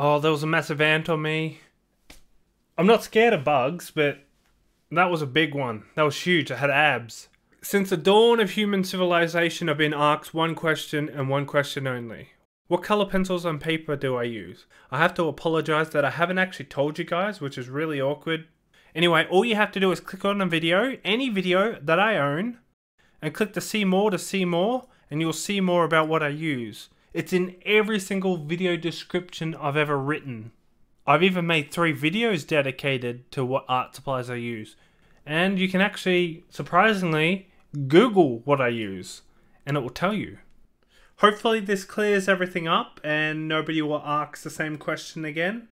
Oh, there was a massive ant on me. I'm not scared of bugs, but that was a big one. That was huge. I had abs. Since the dawn of human civilization, I've been asked one question and one question only. What color pencils and paper do I use? I have to apologize that I haven't actually told you guys, which is really awkward. Anyway, all you have to do is click on a video, any video that I own, and click the see more to see more, and you'll see more about what I use. It's in every single video description I've ever written. I've even made three videos dedicated to what art supplies I use. And you can actually, surprisingly, Google what I use, and it will tell you. Hopefully, this clears everything up and nobody will ask the same question again.